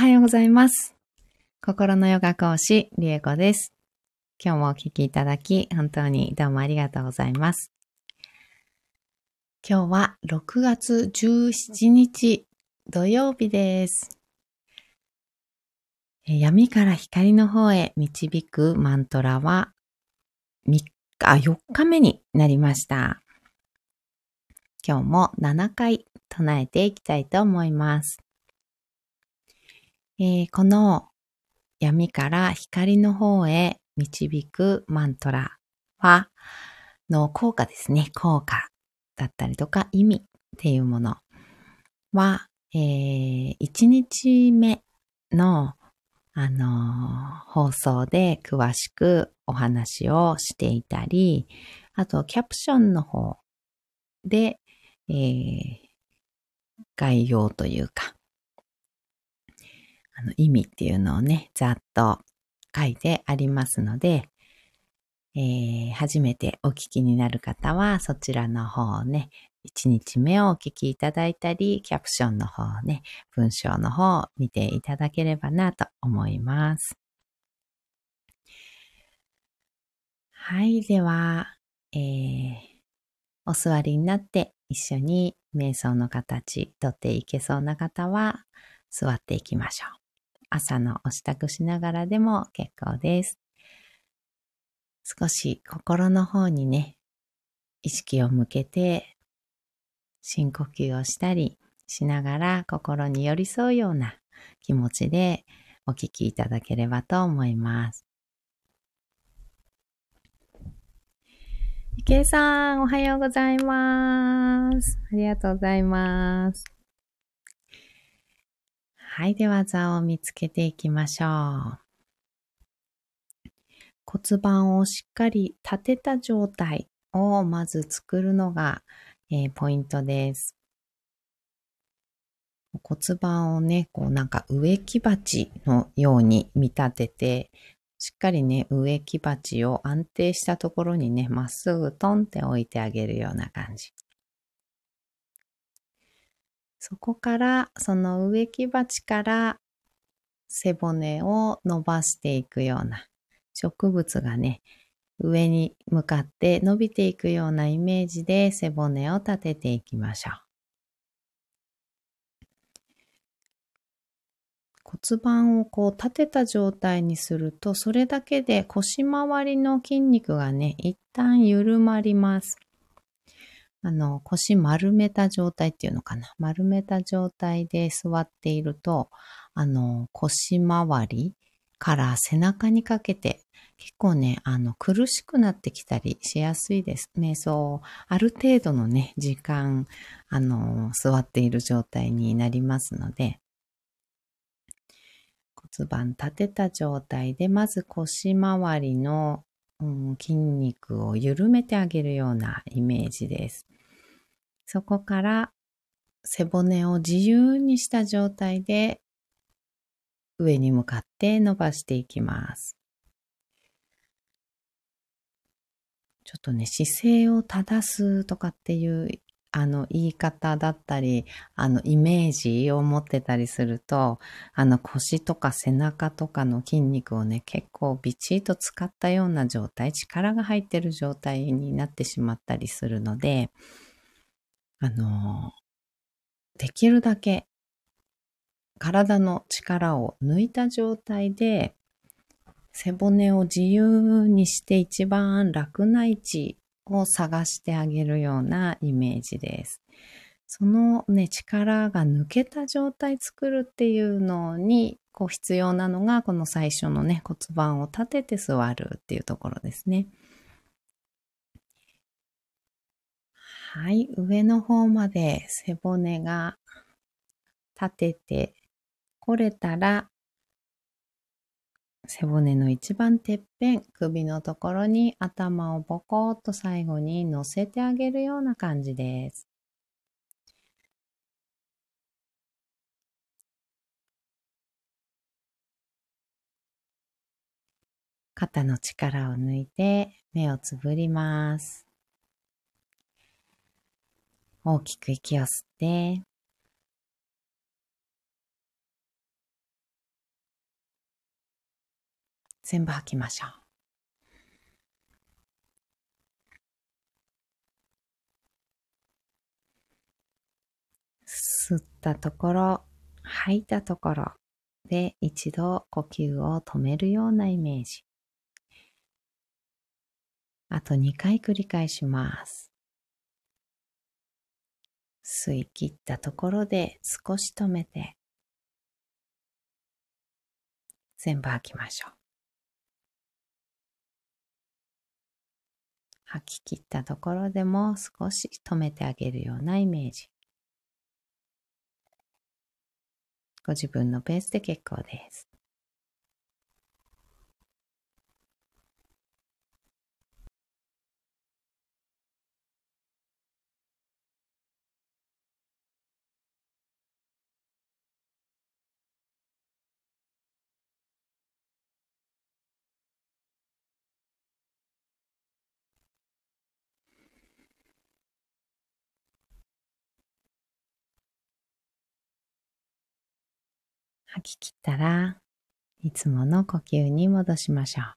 はようございます。心のヨガ講師、リエコです。今日もお聞きいただき、本当にどうもありがとうございます。今日は6月17日土曜日です。闇から光の方へ導くマントラは3日、4日目になりました。今日も7回唱えていきたいと思います。えーこの闇から光の方へ導くマントラは、の効果ですね。効果だったりとか意味っていうものは、えー、1日目の、あのー放送で詳しくお話をしていたり、あとキャプションの方で、えー概要というか、あの意味っていうのをね、ざっと書いてありますので、えー初めてお聞きになる方はそちらの方をね、1日目をお聞きいただいたり、キャプションの方をね、文章の方を見ていただければなと思います。はい、では、えーお座りになって一緒に瞑想の形とっていけそうな方は座っていきましょう。朝のお支度しながらでも結構です。少し心の方にね、意識を向けて深呼吸をしたりしながら心に寄り添うような気持ちでお聞きいただければと思います。池江さん、おはようございます。ありがとうございます。はい、では座を見つけていきましょう。骨盤をしっかり立てた状態をまず作るのが、えーポイントです。骨盤をね、こうなんか植木鉢のように見立てて、しっかりね、植木鉢を安定したところにね、まっすぐトンって置いてあげるような感じ。そこから、その植木鉢から背骨を伸ばしていくような、植物がね、上に向かって伸びていくようなイメージで背骨を立てていきましょう。骨盤をこう立てた状態にすると、それだけで腰回りの筋肉がね、一旦緩まります。あの、腰丸めた状態っていうのかな。丸めた状態で座っていると、あの、腰回りから背中にかけて、結構ね、あの、苦しくなってきたりしやすいです。瞑想、ある程度のね、時間、あの、座っている状態になりますので、骨盤立てた状態で、まず腰回りの、うん筋肉を緩めてあげるようなイメージです。そこから背骨を自由にした状態で上に向かって伸ばしていきます。ちょっとね、姿勢を正すとかっていうあの言い方だったり、あのイメージを持ってたりすると、あの腰とか背中とかの筋肉をね、結構ビチッと使ったような状態、力が入ってる状態になってしまったりするので、あの、できるだけ体の力を抜いた状態で、背骨を自由にして一番楽な位置を探してあげるようなイメージです。そのね、力が抜けた状態作るっていうのに、こう必要なのが、この最初のね、骨盤を立てて座るっていうところですね。はい、上の方まで背骨が立ててこれたら、背骨の一番てっぺん、首のところに頭をボコッと最後に乗せてあげるような感じです。肩の力を抜いて目をつぶります。大きく息を吸って、全部吐きましょう。吸ったところ、吐いたところで一度呼吸を止めるようなイメージ。あと2回繰り返します。吸い切ったところで少し止めて、全部吐きましょう。吐き切ったところでも少し止めてあげるようなイメージ。ご自分のペースで結構です。吐き切ったらいつもの呼吸に戻しましょう。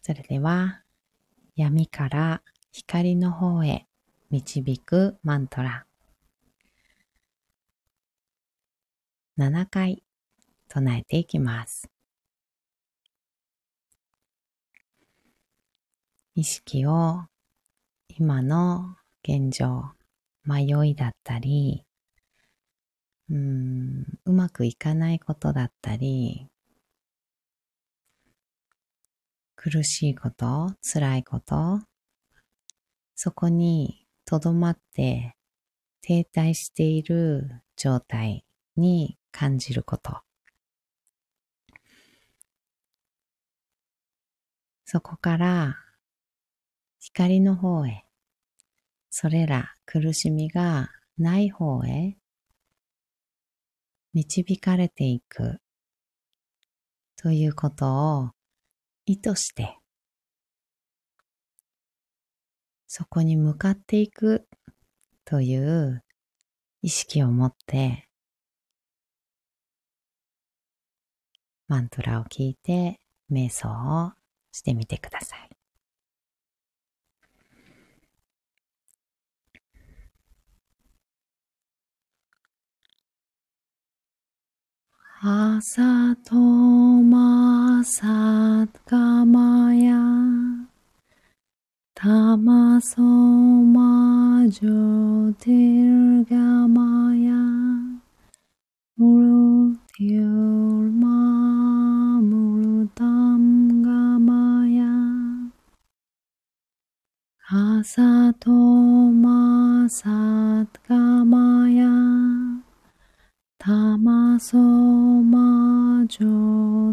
それでは闇から光の方へ導くマントラ7回唱えていきます。意識を今の現状、迷いだったり、うん、うまくいかないことだったり、苦しいこと、辛いこと、そこにとどまって停滞している状態に感じること。そこから光の方へ、それら苦しみがない方へ。導かれていく。ということを意図して。そこに向かっていく。という意識を持って。マントラを聞いて瞑想をしてみてください。朝とまさかまやたまそまじょてるがまやむるてるまむるたんがまや朝とまさかまやたまそまじょ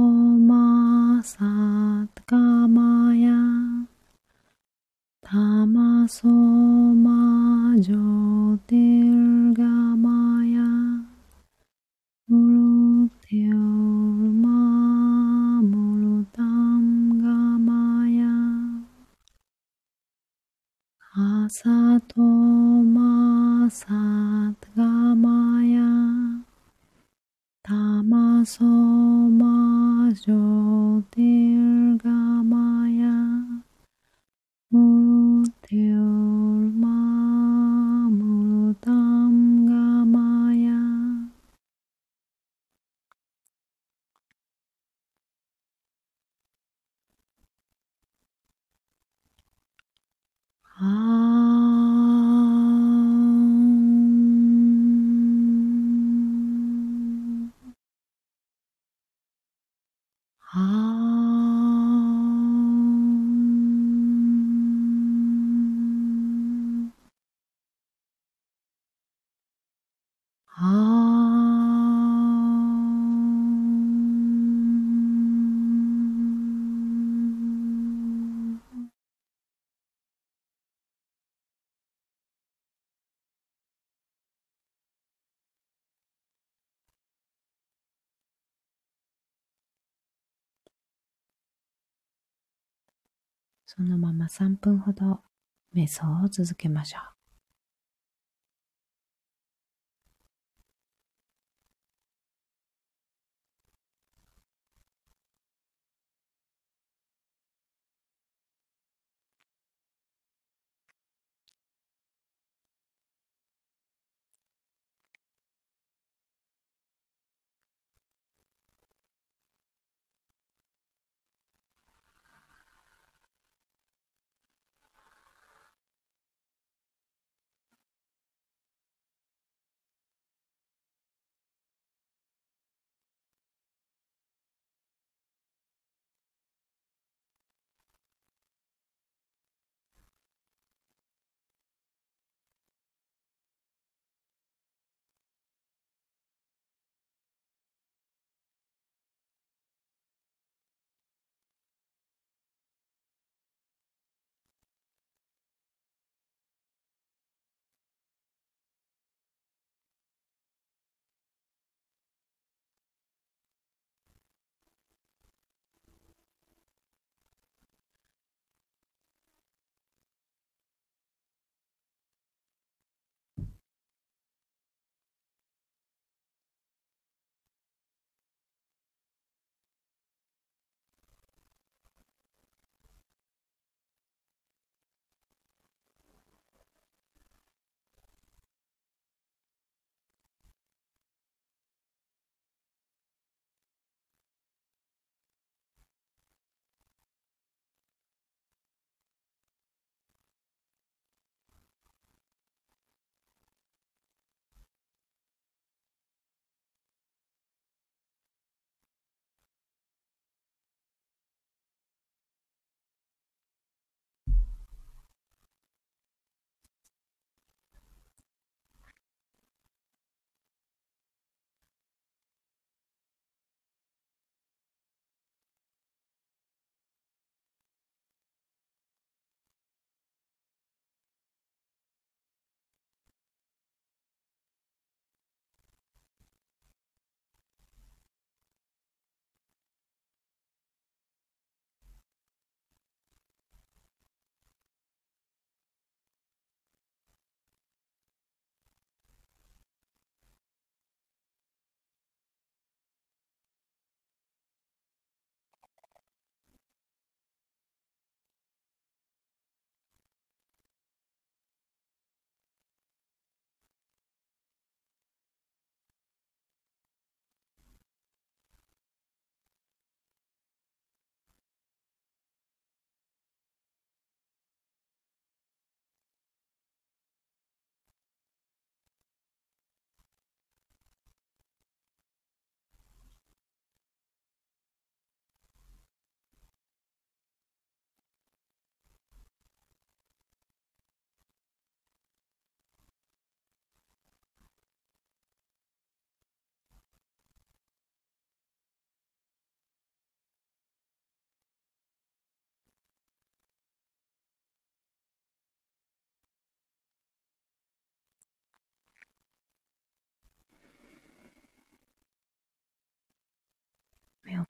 सोमा ज्योतिर्गमाया मृत्योर्मा मृतां गमाया असतो मा सद्गमाया तामसो मा ज्योतिर् そのまま3分ほど瞑想を続けましょう。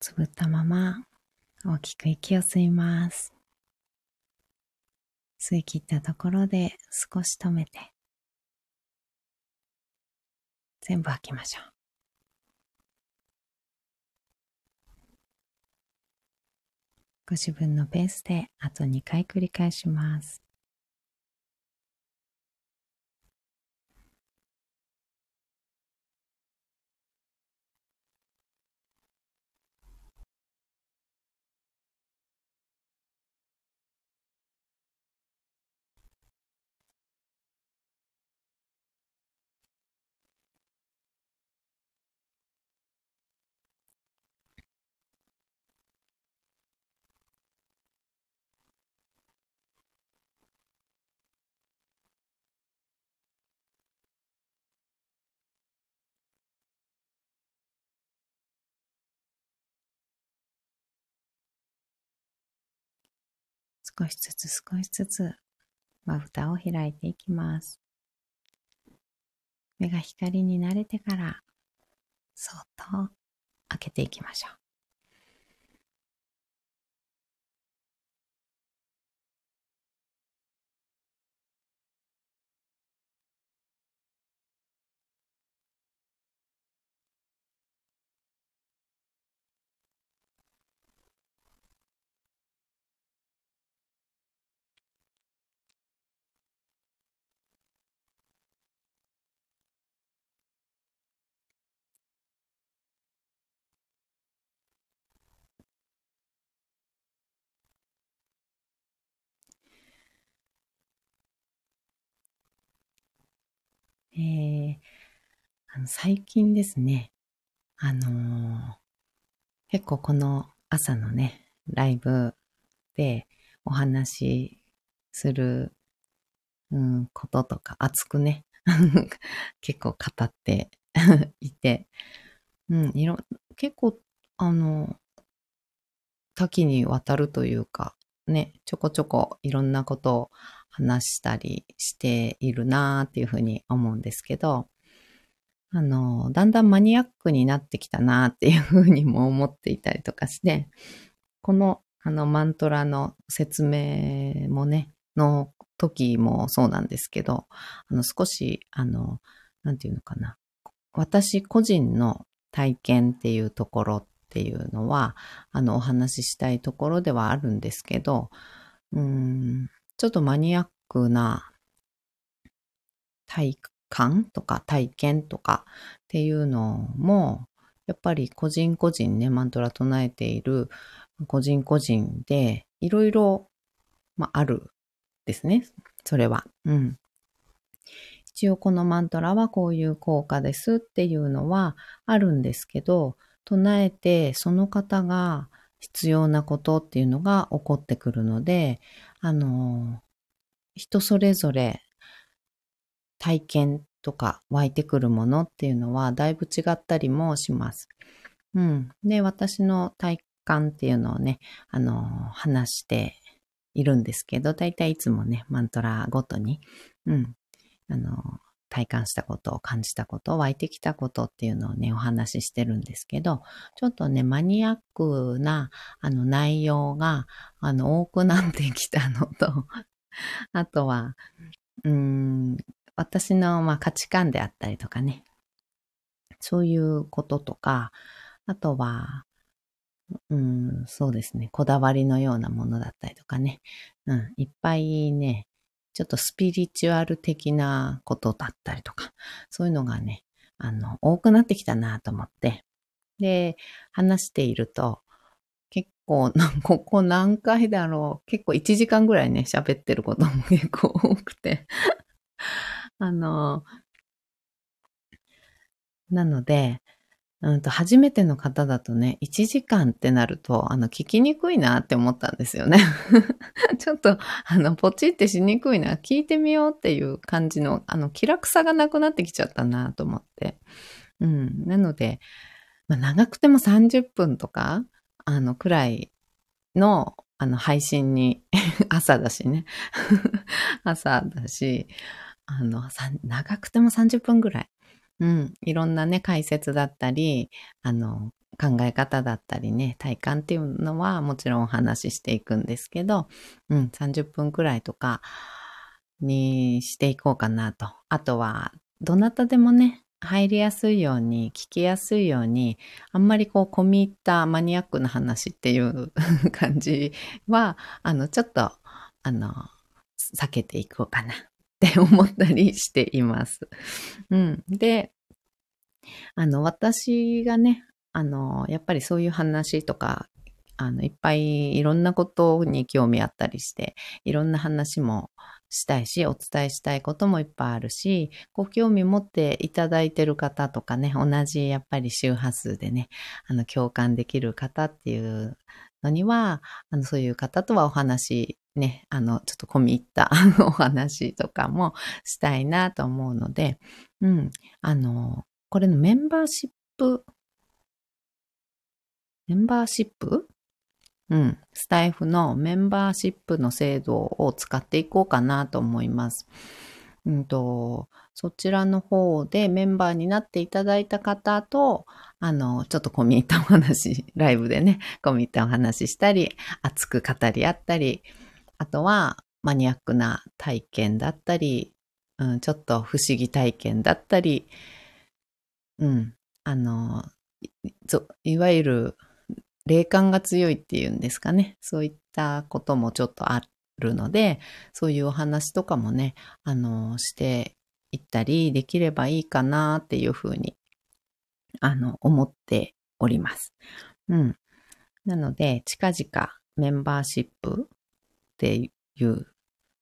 つぶったまま大きく息を吸います。吸い切ったところで少し止めて全部吐きましょう。ご自分のペースであと2回繰り返します。少しずつ少しずつまぶたを開いていきます。目が光に慣れてから、そっと開けていきましょう。えー、あの最近ですね、あのー、結構この朝のね、ライブでお話しする、うん、こととか熱くね、結構語って いて、うん、いろ、結構、あの、多岐にわたるというか、ね、ちょこちょこいろんなことを話したりしているなーっていうふうに思うんですけど、あの、だんだんマニアックになってきたなーっていうふうにも思っていたりとかして、このあのマントラの説明もね、の時もそうなんですけど、あの少し、あの、なんていうのかな。私個人の体験っていうところっていうのは、あの、お話ししたいところではあるんですけど、うん、ちょっとマニアックな体感とか体験とかっていうのも、やっぱり個人個人ね、マントラ唱えている個人個人でいろいろ、まあ、あるですね。それは。うん。一応このマントラはこういう効果ですっていうのはあるんですけど、唱えてその方が必要なことっていうのが起こってくるので、あの、人それぞれ体験とか湧いてくるものっていうのはだいぶ違ったりもします。うん。で、私の体感っていうのをね、あの、話しているんですけど、だいたいいつもね、マントラごとに、うん。あの、体感したことを感じたこと、湧いてきたことっていうのをね、お話ししてるんですけど、ちょっとね、マニアックな、あの、内容が、あの、多くなってきたのと、あとは、うん、私の、まあ、価値観であったりとかね、そういうこととか、あとは、うん、そうですね、こだわりのようなものだったりとかね、うん、いっぱいね、ちょっとスピリチュアル的なことだったりとか、そういうのがね、あの、多くなってきたなと思って、で、話していると、結構、ここ何回だろう。結構1時間ぐらいね、喋ってることも結構多くて あの、なので、うんと、初めての方だとね、1時間ってなると、あの、聞きにくいなって思ったんですよね。ちょっと、あの、ポチってしにくいな、聞いてみようっていう感じの、あの、気楽さがなくなってきちゃったなと思って。うん。なので、まあ、長くても30分とか、あの、くらいの、あの、配信に 朝だしね。朝だし、あの、長くても30分ぐらい。うん。いろんなね、解説だったり、あの、考え方だったりね、体感っていうのはもちろんお話ししていくんですけど、うん、30分くらいとかにしていこうかなと。あとは、どなたでもね、入りやすいように、聞きやすいように、あんまりこう、込み入ったマニアックな話っていう感じは、あの、ちょっと、あの、避けていこうかなって思ったりしています。うん。で、あの、私がね、あの、やっぱりそういう話とか、あの、いっぱいいろんなことに興味あったりして、いろんな話もしたいし、お伝えしたいこともいっぱいあるし、ご興味持っていただいてる方とかね、同じやっぱり周波数でね、あの、共感できる方っていうのには、あの、そういう方とはお話、ね、あの、ちょっと込み入った お話とかもしたいなと思うので、うん、あの、これのメンバーシップ、メンバーシップ？うん、スタイフのメンバーシップの制度を使っていこうかなと思います。うんと、そちらの方でメンバーになっていただいた方と、あの、ちょっと込み入ったお話、ライブでね、込み入ったお話したり、熱く語り合ったり、あとはマニアックな体験だったり、うん、ちょっと不思議体験だったり、うん、あの、いわゆる霊感が強いっていうんですかね。そういったこともちょっとあるので、そういうお話とかもね、あの、していったりできればいいかなっていうふうに、あの、思っております。うん。なので、近々メンバーシップっていう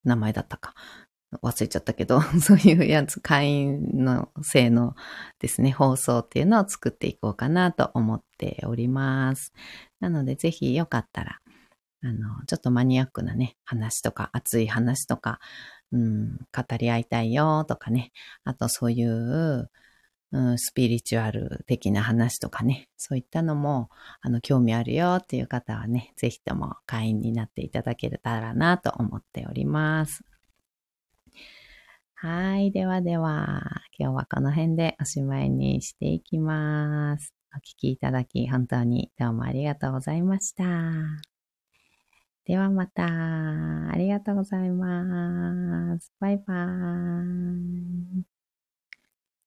名前だったか。忘れちゃったけど、そういうやつ、会員の性のですね、放送っていうのを作っていこうかなと思っております。なので、ぜひよかったら、あの、ちょっとマニアックなね、話とか、熱い話とか、うん、語り合いたいよとかね、あとそういう、うん、スピリチュアル的な話とかね、そういったのも、あの、興味あるよっていう方はね、ぜひとも会員になっていただけたらなと思っております。はい。ではでは、今日はこの辺でおしまいにしていきます。お聞きいただき、本当にどうもありがとうございました。ではまた。ありがとうございます。バイバーイ。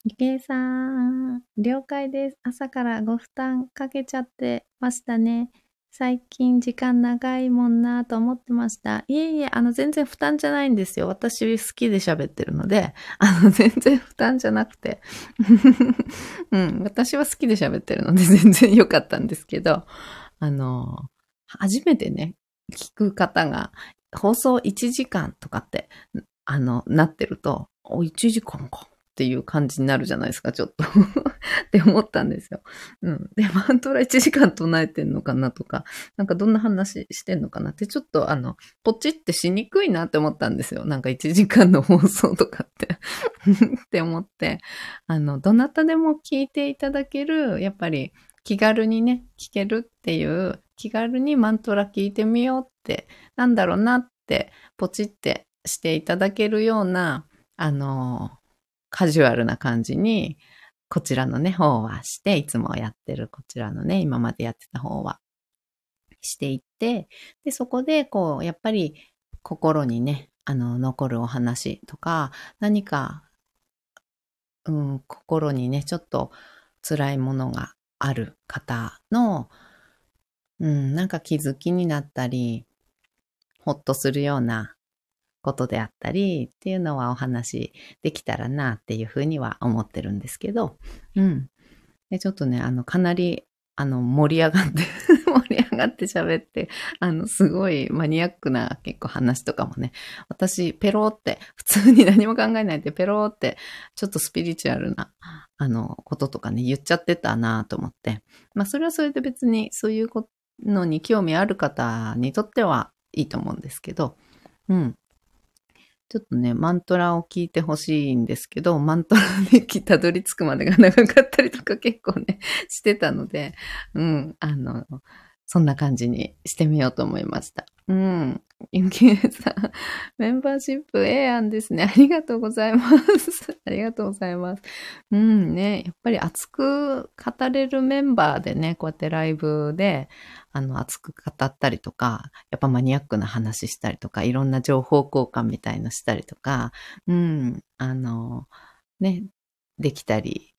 ゆけいさん、了解です。朝からご負担かけちゃってましたね。最近時間長いもんなと思ってました。いえいえ、あの全然負担じゃないんですよ。私好きで喋ってるので、あの全然負担じゃなくて。うん、私は好きで喋ってるので全然良かったんですけど、あの、初めてね、聞く方が放送1時間とかって、あの、なってると、お、1時間か。っていう感じになるじゃないですか、ちょっと って思ったんですよ。うん。で、マントラ1時間唱えてんのかなとか、なんかどんな話してんのかなって、ちょっとあの、ポチってしにくいなって思ったんですよ。なんか1時間の放送とかって って思って、あの、どなたでも聞いていただける、やっぱり気軽にね、聞けるっていう、気軽にマントラ聞いてみようって、なんだろうなって、ポチってしていただけるような、あの、カジュアルな感じに、こちらのね、方はして、いつもやってるこちらのね、今までやってた方は。していって、で、そこで、こう、やっぱり心にね、あの、残るお話とか、何か、うん、心にね、ちょっと辛いものがある方の、うん、なんか気づきになったり、ほっとするようなことであったりっていうのはお話できたらなっていうふうには思ってるんですけど、うん。で、ちょっとね、あの、かなり、あの、盛り上がって 盛り上がって喋って、あの、すごいマニアックな結構話とかもね、私、ペローって、普通に 何も考えないで、ペローって、ちょっとスピリチュアルな、あの、こととかね、言っちゃってたなと思って。まあ、それはそれで別に、そういうのに興味ある方にとってはいいと思うんですけど、うん。ちょっとね、マントラを聞いてほしいんですけど、マントラにたどり着くまでが長かったりとか結構ね、してたので、うん、あの、そんな感じにしてみようと思いました。うん。ゆきえさん、メンバーシップ A 案ですね。ありがとうございます。ありがとうございます。うんね、やっぱり熱く語れるメンバーでね、こうやってライブで、あの、熱く語ったりとか、やっぱマニアックな話したりとか、いろんな情報交換みたいのしたりとか、うん、あの、ね、できたり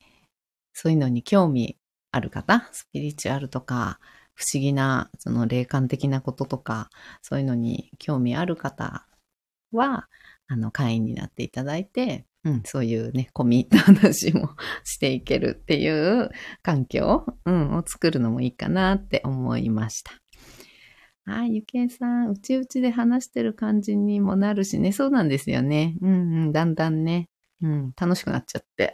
そういうのに興味ある方、スピリチュアルとか、不思議な、その霊感的なこととか、そういうのに興味ある方は、あの、会員になっていただいて、うん、そういうね、込み入った話もしていけるっていう環境、うん、を作るのもいいかなって思いました。はい、ゆけいさん、うちうちで話してる感じにもなるしね、そうなんですよね。うんうん、だんだんね、うん、楽しくなっちゃって。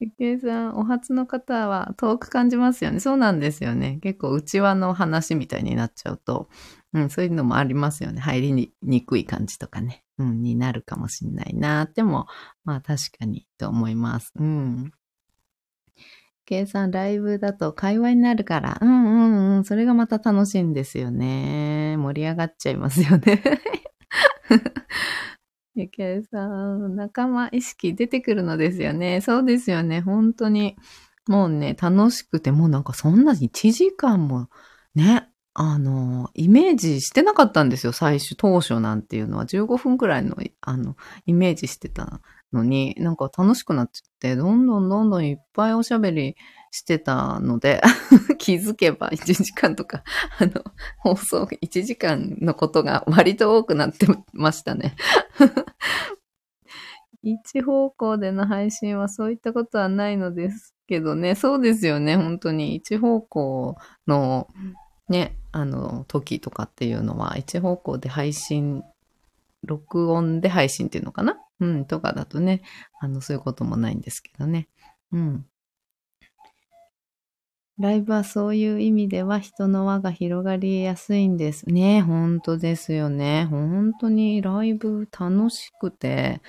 ゆけいさん、お初の方は遠く感じますよね。そうなんですよね。結構内輪の話みたいになっちゃうと、うん、そういうのもありますよね。入りにくい感じとかね。うん、になるかもしんないなっても、まあ確かにと思います。うん。計算ライブだと会話になるから、うんうんうん、それがまた楽しいんですよね。盛り上がっちゃいますよね。ゆけいさん、仲間意識出てくるのですよね。そうですよね。本当に。もうね、楽しくて、もうなんかそんなに1時間もね、あの、イメージしてなかったんですよ、最初、当初なんていうのは。15分くらいの、あの、イメージしてたのに、なんか楽しくなっちゃって、どんどんどんどんいっぱいおしゃべりしてたので、気づけば1時間とか、あの、放送1時間のことが割と多くなってましたね。一方向での配信はそういったことはないのですけどね、そうですよね、本当に。一方向のね、あの、時とかっていうのは、一方向で配信、録音で配信っていうのかな？うん、とかだとね、あの、そういうこともないんですけどね。うん。ライブはそういう意味では人の輪が広がりやすいんですね。本当ですよね。本当にライブ楽しくて、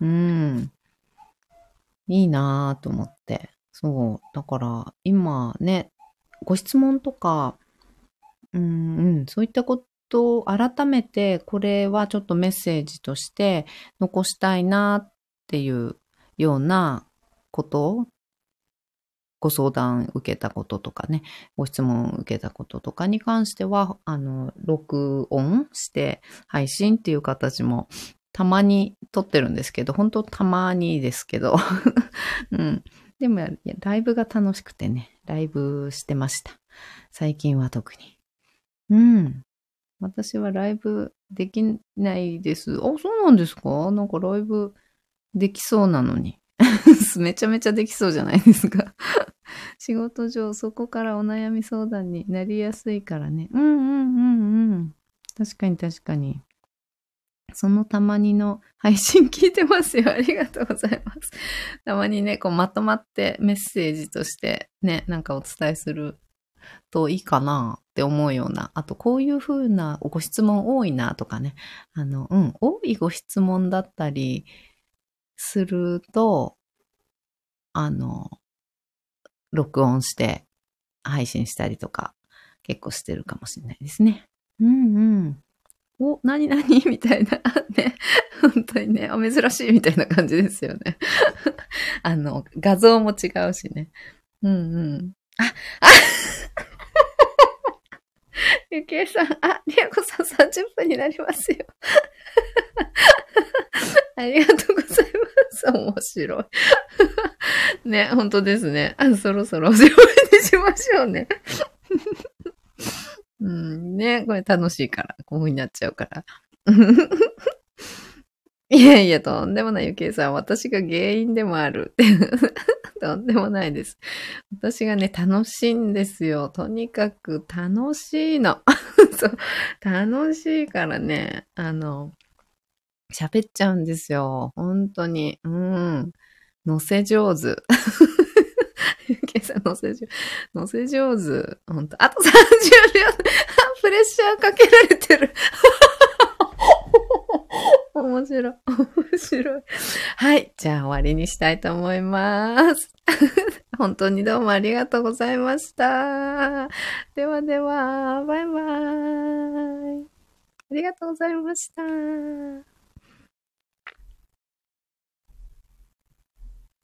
うん、いいなぁと思って。そう。だから今ね、ご質問とか、うん、うん、そういったことを改めて、これはちょっとメッセージとして残したいなっていうようなことご相談受けたこととかね、ご質問受けたこととかに関しては、あの、録音して配信っていう形もたまに撮ってるんですけど、本当たまにですけど、うん。でもライブが楽しくてね、ライブしてました。最近は特に。うん。私はライブできないです。あ、そうなんですか？なんかライブできそうなのに。めちゃめちゃできそうじゃないですか 仕事上そこからお悩み相談になりやすいからね。うんうんうんうん。確かに確かに。そのたまにの配信聞いてますよ。ありがとうございます。たまにね、こうまとまってメッセージとしてね、なんかお伝えするといいかなって思うような、あとこういう風なご質問多いなとかね、あの、うん、多いご質問だったりすると、あの、録音して配信したりとか結構してるかもしれないですね。うんうん。お、なになにみたいな。ね。本当にね、お珍しいみたいな感じですよね。あの、画像も違うしね。うんうん。あ、あ ゆきえさん、あ、りやこさん30分になりますよ。ありがとうございます。面白い。ね、本当ですね。あ、そろそろおしまいにしましょうね。うん、ね、これ楽しいから、こういう風になっちゃうから。いやいや、とんでもない、ゆきえさん。私が原因でもある。とんでもないです。私がね、楽しいんですよ。とにかく楽しいの。そう、楽しいからね、あの、喋っちゃうんですよ。本当に。うん。乗せ上手。ゆきえさん乗せ上手。乗せ上手。本当あと30秒。プレッシャーかけられてる。面白い。面白い。はい。じゃあ終わりにしたいと思います。本当にどうもありがとうございました。ではでは、バイバーイ。ありがとうございました。